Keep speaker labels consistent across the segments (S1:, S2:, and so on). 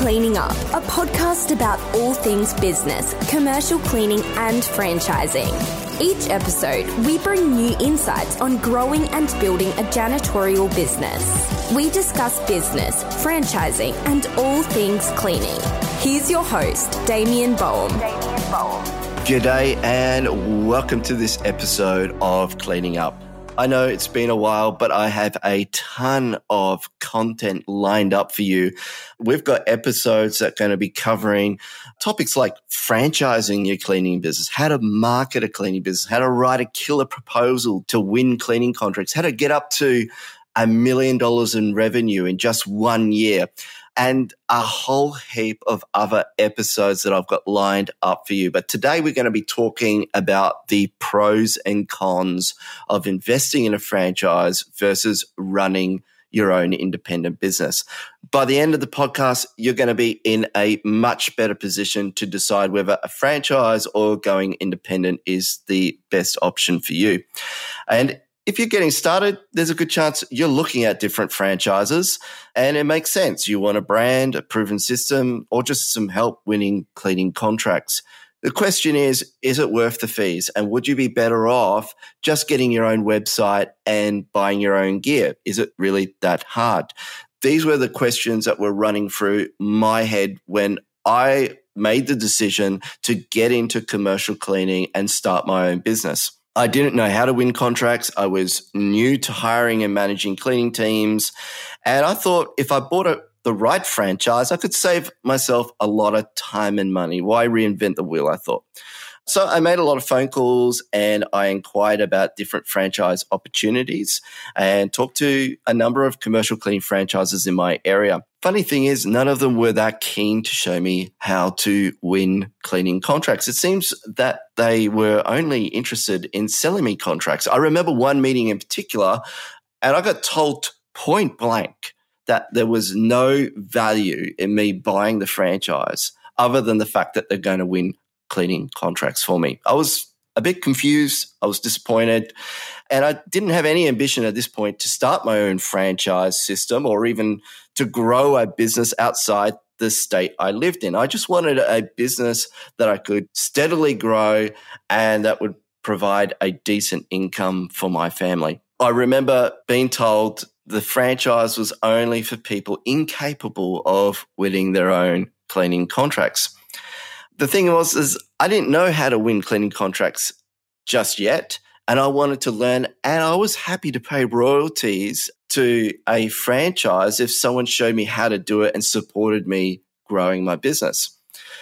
S1: Cleaning Up, a podcast about all things business, commercial cleaning, and franchising. Each episode, we bring new insights on growing and building a janitorial business. We discuss business, franchising, and all things cleaning. Here's your host, Damien Boehm. Damien
S2: Boehm. G'day, and welcome to this episode of Cleaning Up. I know it's been a while, but I have a ton of content lined up for you. We've got episodes that are going to be covering topics like franchising your cleaning business, how to market a cleaning business, how to write a killer proposal to win cleaning contracts, how to get up to a million dollars in revenue in just one year and a whole heap of other episodes that I've got lined up for you. But today we're going to be talking about the pros and cons of investing in a franchise versus running your own independent business. By the end of the podcast, you're going to be in a much better position to decide whether a franchise or going independent is the best option for you. And if you're getting started, there's a good chance you're looking at different franchises and it makes sense. You want a brand, a proven system, or just some help winning cleaning contracts. The question is, is it worth the fees? And would you be better off just getting your own website and buying your own gear? Is it really that hard? These were the questions that were running through my head when I made the decision to get into commercial cleaning and start my own business. I didn't know how to win contracts. I was new to hiring and managing cleaning teams. And I thought if I bought a, the right franchise, I could save myself a lot of time and money. Why reinvent the wheel? I thought. So I made a lot of phone calls and I inquired about different franchise opportunities and talked to a number of commercial cleaning franchises in my area. Funny thing is, none of them were that keen to show me how to win cleaning contracts. It seems that they were only interested in selling me contracts. I remember one meeting in particular, and I got told point blank that there was no value in me buying the franchise other than the fact that they're going to win cleaning contracts for me. I was a bit confused. I was disappointed. And I didn't have any ambition at this point to start my own franchise system or even to grow a business outside the state I lived in. I just wanted a business that I could steadily grow and that would provide a decent income for my family. I remember being told the franchise was only for people incapable of winning their own cleaning contracts the thing was is I didn't know how to win cleaning contracts just yet. And I wanted to learn and I was happy to pay royalties to a franchise if someone showed me how to do it and supported me growing my business.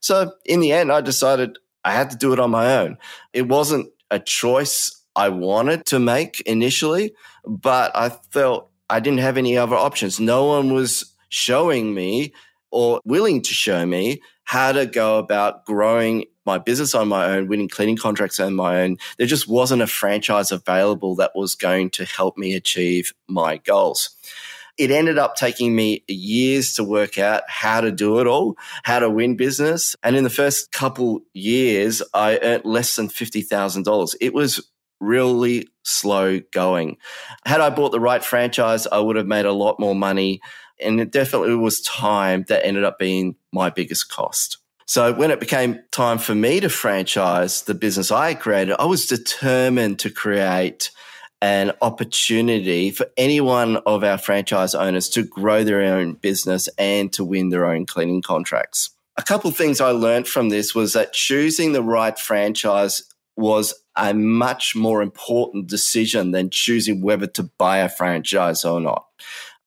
S2: So in the end, I decided I had to do it on my own. It wasn't a choice I wanted to make initially, but I felt I didn't have any other options. No one was showing me or willing to show me how to go about growing my business on my own, winning cleaning contracts on my own. There just wasn't a franchise available that was going to help me achieve my goals. It ended up taking me years to work out how to do it all, how to win business. And in the first couple years, I earned less than $50,000. It was really slow going. Had I bought the right franchise, I would have made a lot more money and it definitely was time that ended up being my biggest cost. So when it became time for me to franchise the business I created, I was determined to create an opportunity for any one of our franchise owners to grow their own business and to win their own cleaning contracts. A couple things I learned from this was that choosing the right franchise was a much more important decision than choosing whether to buy a franchise or not.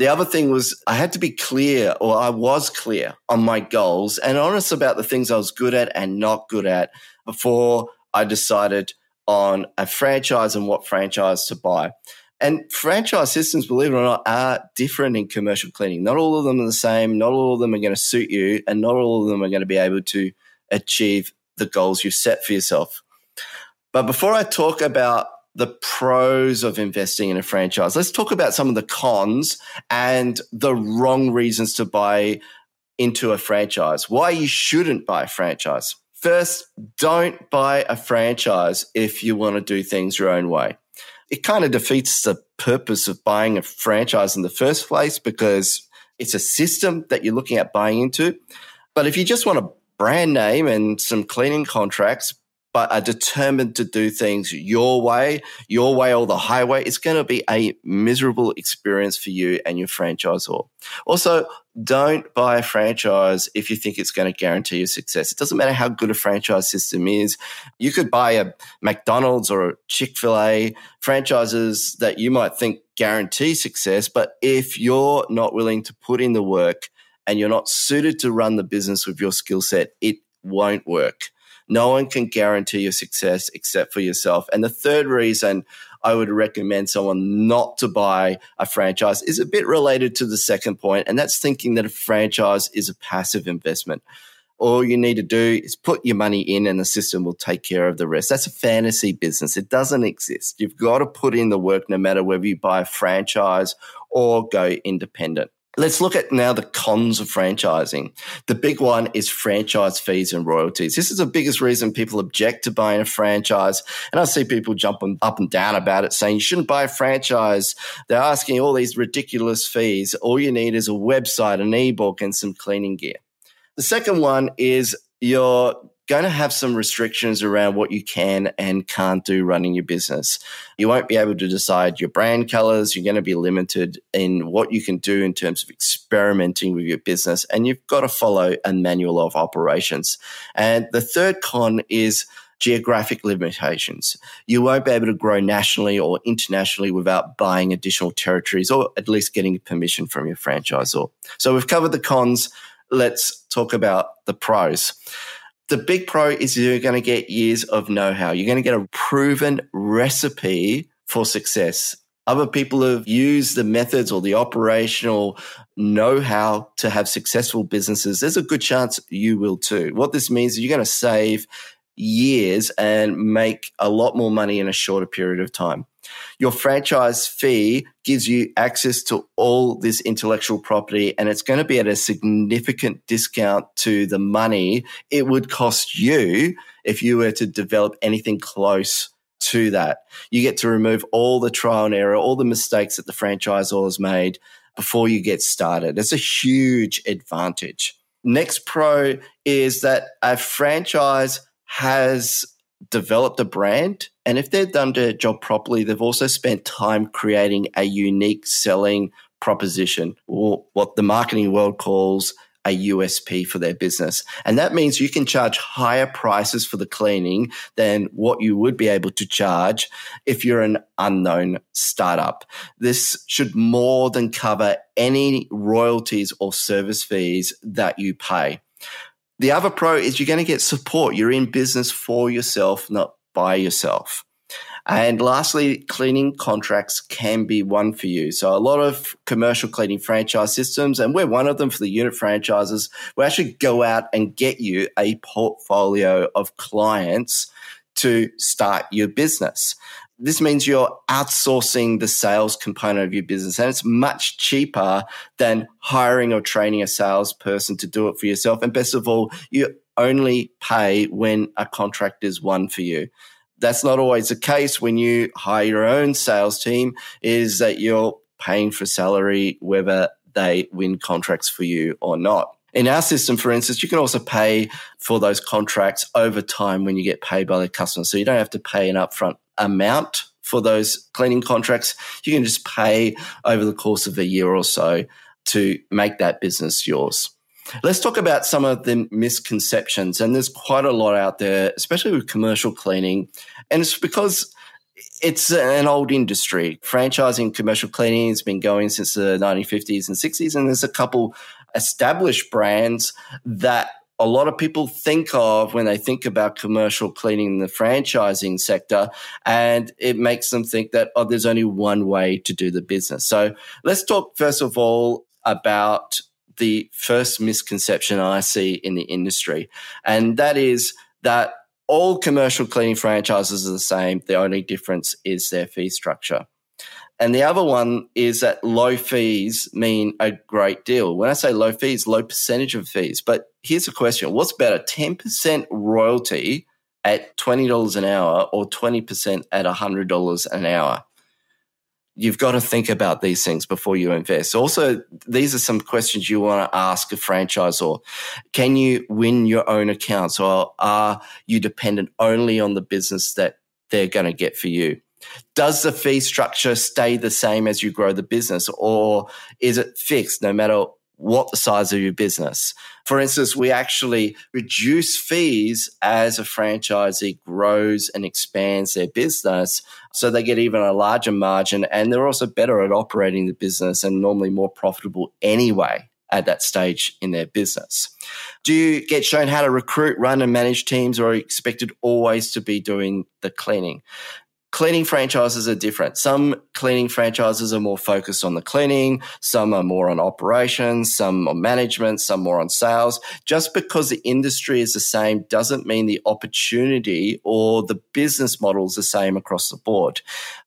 S2: The other thing was I had to be clear, or I was clear on my goals and honest about the things I was good at and not good at before I decided on a franchise and what franchise to buy. And franchise systems, believe it or not, are different in commercial cleaning. Not all of them are the same. Not all of them are going to suit you, and not all of them are going to be able to achieve the goals you've set for yourself. But before I talk about the pros of investing in a franchise. Let's talk about some of the cons and the wrong reasons to buy into a franchise. Why you shouldn't buy a franchise. First, don't buy a franchise if you want to do things your own way. It kind of defeats the purpose of buying a franchise in the first place because it's a system that you're looking at buying into. But if you just want a brand name and some cleaning contracts, but are determined to do things your way, your way or the highway, it's going to be a miserable experience for you and your franchisor. Also, don't buy a franchise if you think it's going to guarantee your success. It doesn't matter how good a franchise system is. You could buy a McDonald's or a Chick fil A franchises that you might think guarantee success, but if you're not willing to put in the work and you're not suited to run the business with your skill set, it won't work. No one can guarantee your success except for yourself. And the third reason I would recommend someone not to buy a franchise is a bit related to the second point, and that's thinking that a franchise is a passive investment. All you need to do is put your money in and the system will take care of the rest. That's a fantasy business. It doesn't exist. You've got to put in the work no matter whether you buy a franchise or go independent. Let's look at now the cons of franchising. The big one is franchise fees and royalties. This is the biggest reason people object to buying a franchise. And I see people jumping up and down about it saying you shouldn't buy a franchise. They're asking all these ridiculous fees. All you need is a website, an ebook, and some cleaning gear. The second one is your going to have some restrictions around what you can and can't do running your business. You won't be able to decide your brand colors. You're going to be limited in what you can do in terms of experimenting with your business. And you've got to follow a manual of operations. And the third con is geographic limitations. You won't be able to grow nationally or internationally without buying additional territories or at least getting permission from your franchisor. So we've covered the cons. Let's talk about the pros. The big pro is you're going to get years of know how. You're going to get a proven recipe for success. Other people have used the methods or the operational know how to have successful businesses. There's a good chance you will too. What this means is you're going to save years and make a lot more money in a shorter period of time. Your franchise fee gives you access to all this intellectual property and it's going to be at a significant discount to the money it would cost you if you were to develop anything close to that. You get to remove all the trial and error, all the mistakes that the franchisor has made before you get started. It's a huge advantage. Next pro is that a franchise has developed a brand. And if they've done their job properly, they've also spent time creating a unique selling proposition or what the marketing world calls a USP for their business. And that means you can charge higher prices for the cleaning than what you would be able to charge if you're an unknown startup. This should more than cover any royalties or service fees that you pay. The other pro is you're going to get support. You're in business for yourself, not by yourself. And lastly, cleaning contracts can be won for you. So a lot of commercial cleaning franchise systems, and we're one of them for the unit franchises, we actually go out and get you a portfolio of clients to start your business this means you're outsourcing the sales component of your business and it's much cheaper than hiring or training a salesperson to do it for yourself. And best of all, you only pay when a contract is won for you. That's not always the case when you hire your own sales team is that you're paying for salary whether they win contracts for you or not. In our system, for instance, you can also pay for those contracts over time when you get paid by the customer. So you don't have to pay an upfront amount for those cleaning contracts. You can just pay over the course of a year or so to make that business yours. Let's talk about some of the misconceptions. And there's quite a lot out there, especially with commercial cleaning. And it's because it's an old industry. Franchising commercial cleaning has been going since the 1950s and 60s. And there's a couple established brands that a lot of people think of when they think about commercial cleaning in the franchising sector. And it makes them think that, oh, there's only one way to do the business. So let's talk first of all about the first misconception I see in the industry. And that is that all commercial cleaning franchises are the same. The only difference is their fee structure. And the other one is that low fees mean a great deal. When I say low fees, low percentage of fees. But here's a question What's better, 10% royalty at $20 an hour or 20% at $100 an hour? you've got to think about these things before you invest. Also, these are some questions you want to ask a franchisor. Can you win your own accounts or are you dependent only on the business that they're going to get for you? Does the fee structure stay the same as you grow the business or is it fixed no matter what the size of your business. For instance, we actually reduce fees as a franchisee grows and expands their business. So they get even a larger margin and they're also better at operating the business and normally more profitable anyway at that stage in their business. Do you get shown how to recruit, run, and manage teams, or are you expected always to be doing the cleaning? Cleaning franchises are different. Some cleaning franchises are more focused on the cleaning, some are more on operations, some on management, some more on sales. Just because the industry is the same doesn't mean the opportunity or the business model is the same across the board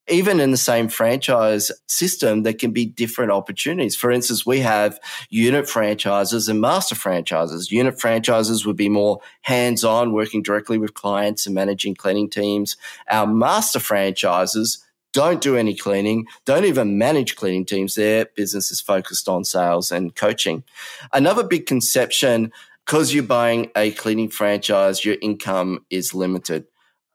S2: even in the same franchise system, there can be different opportunities. For instance, we have unit franchises and master franchises. Unit franchises would be more hands on, working directly with clients and managing cleaning teams. Our master franchises don't do any cleaning, don't even manage cleaning teams. Their business is focused on sales and coaching. Another big conception because you're buying a cleaning franchise, your income is limited.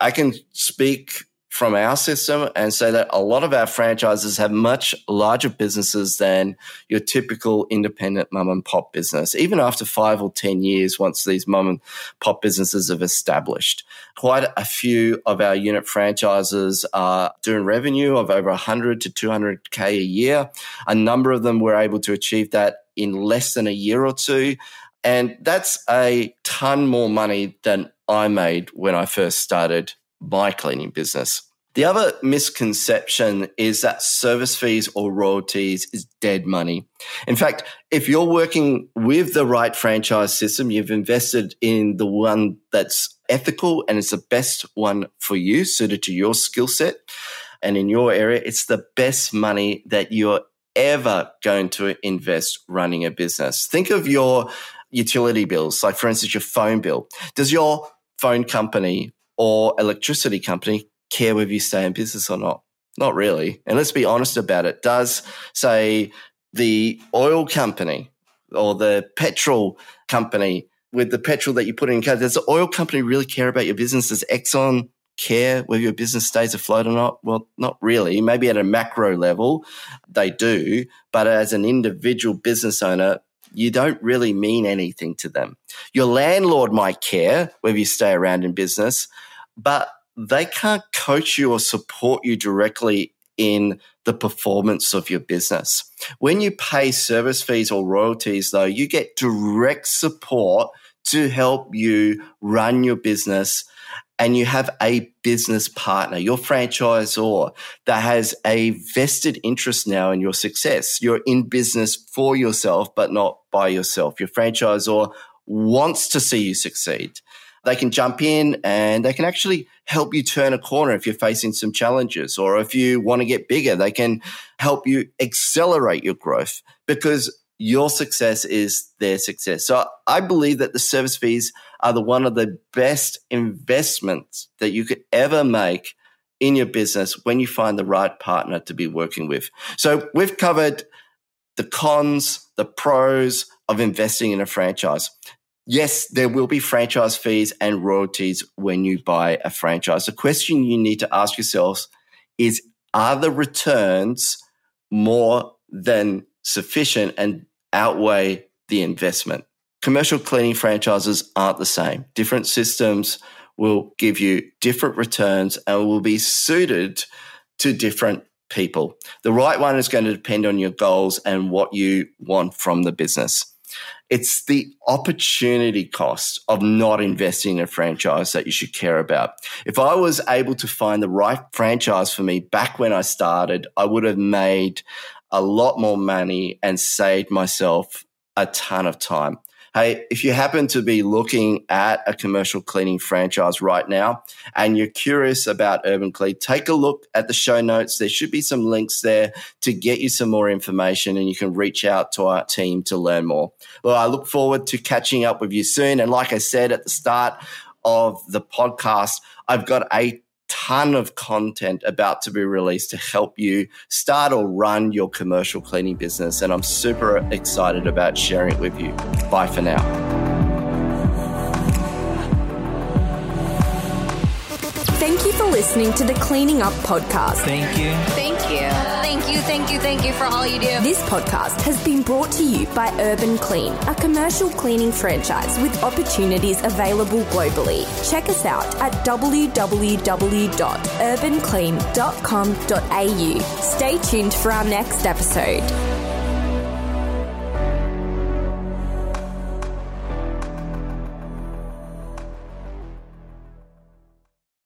S2: I can speak from our system and say that a lot of our franchises have much larger businesses than your typical independent mum and pop business, even after five or 10 years, once these mum and pop businesses have established. Quite a few of our unit franchises are doing revenue of over 100 to 200K a year. A number of them were able to achieve that in less than a year or two. And that's a ton more money than I made when I first started my cleaning business. The other misconception is that service fees or royalties is dead money. In fact, if you're working with the right franchise system, you've invested in the one that's ethical and it's the best one for you, suited to your skill set and in your area, it's the best money that you're ever going to invest running a business. Think of your utility bills, like for instance, your phone bill. Does your phone company or electricity company care whether you stay in business or not? Not really. And let's be honest about it. Does, say, the oil company or the petrol company with the petrol that you put in car, does the oil company really care about your business? Does Exxon care whether your business stays afloat or not? Well, not really. Maybe at a macro level, they do. But as an individual business owner, you don't really mean anything to them. Your landlord might care whether you stay around in business, but they can't coach you or support you directly in the performance of your business. When you pay service fees or royalties, though, you get direct support to help you run your business and you have a business partner, your franchisor that has a vested interest now in your success. You're in business for yourself, but not by yourself. Your franchisor wants to see you succeed they can jump in and they can actually help you turn a corner if you're facing some challenges or if you want to get bigger, they can help you accelerate your growth because your success is their success. So I believe that the service fees are the one of the best investments that you could ever make in your business when you find the right partner to be working with. So we've covered the cons, the pros of investing in a franchise yes, there will be franchise fees and royalties when you buy a franchise. The question you need to ask yourselves is are the returns more than sufficient and outweigh the investment? Commercial cleaning franchises aren't the same. Different systems will give you different returns and will be suited to different people. The right one is going to depend on your goals and what you want from the business. It's the opportunity cost of not investing in a franchise that you should care about. If I was able to find the right franchise for me back when I started, I would have made a lot more money and saved myself a ton of time. Hey, if you happen to be looking at a commercial cleaning franchise right now and you're curious about Urban Clean, take a look at the show notes. There should be some links there to get you some more information and you can reach out to our team to learn more. Well, I look forward to catching up with you soon. And like I said at the start of the podcast, I've got a ton of content about to be released to help you start or run your commercial cleaning business. And I'm super excited about sharing it with you. Bye for now.
S1: Thank you for listening to the Cleaning Up Podcast.
S3: Thank you.
S4: Thank you. Thank you, thank you, thank you for all you do.
S1: This podcast has been brought to you by Urban Clean, a commercial cleaning franchise with opportunities available globally. Check us out at www.urbanclean.com.au. Stay tuned for our next episode.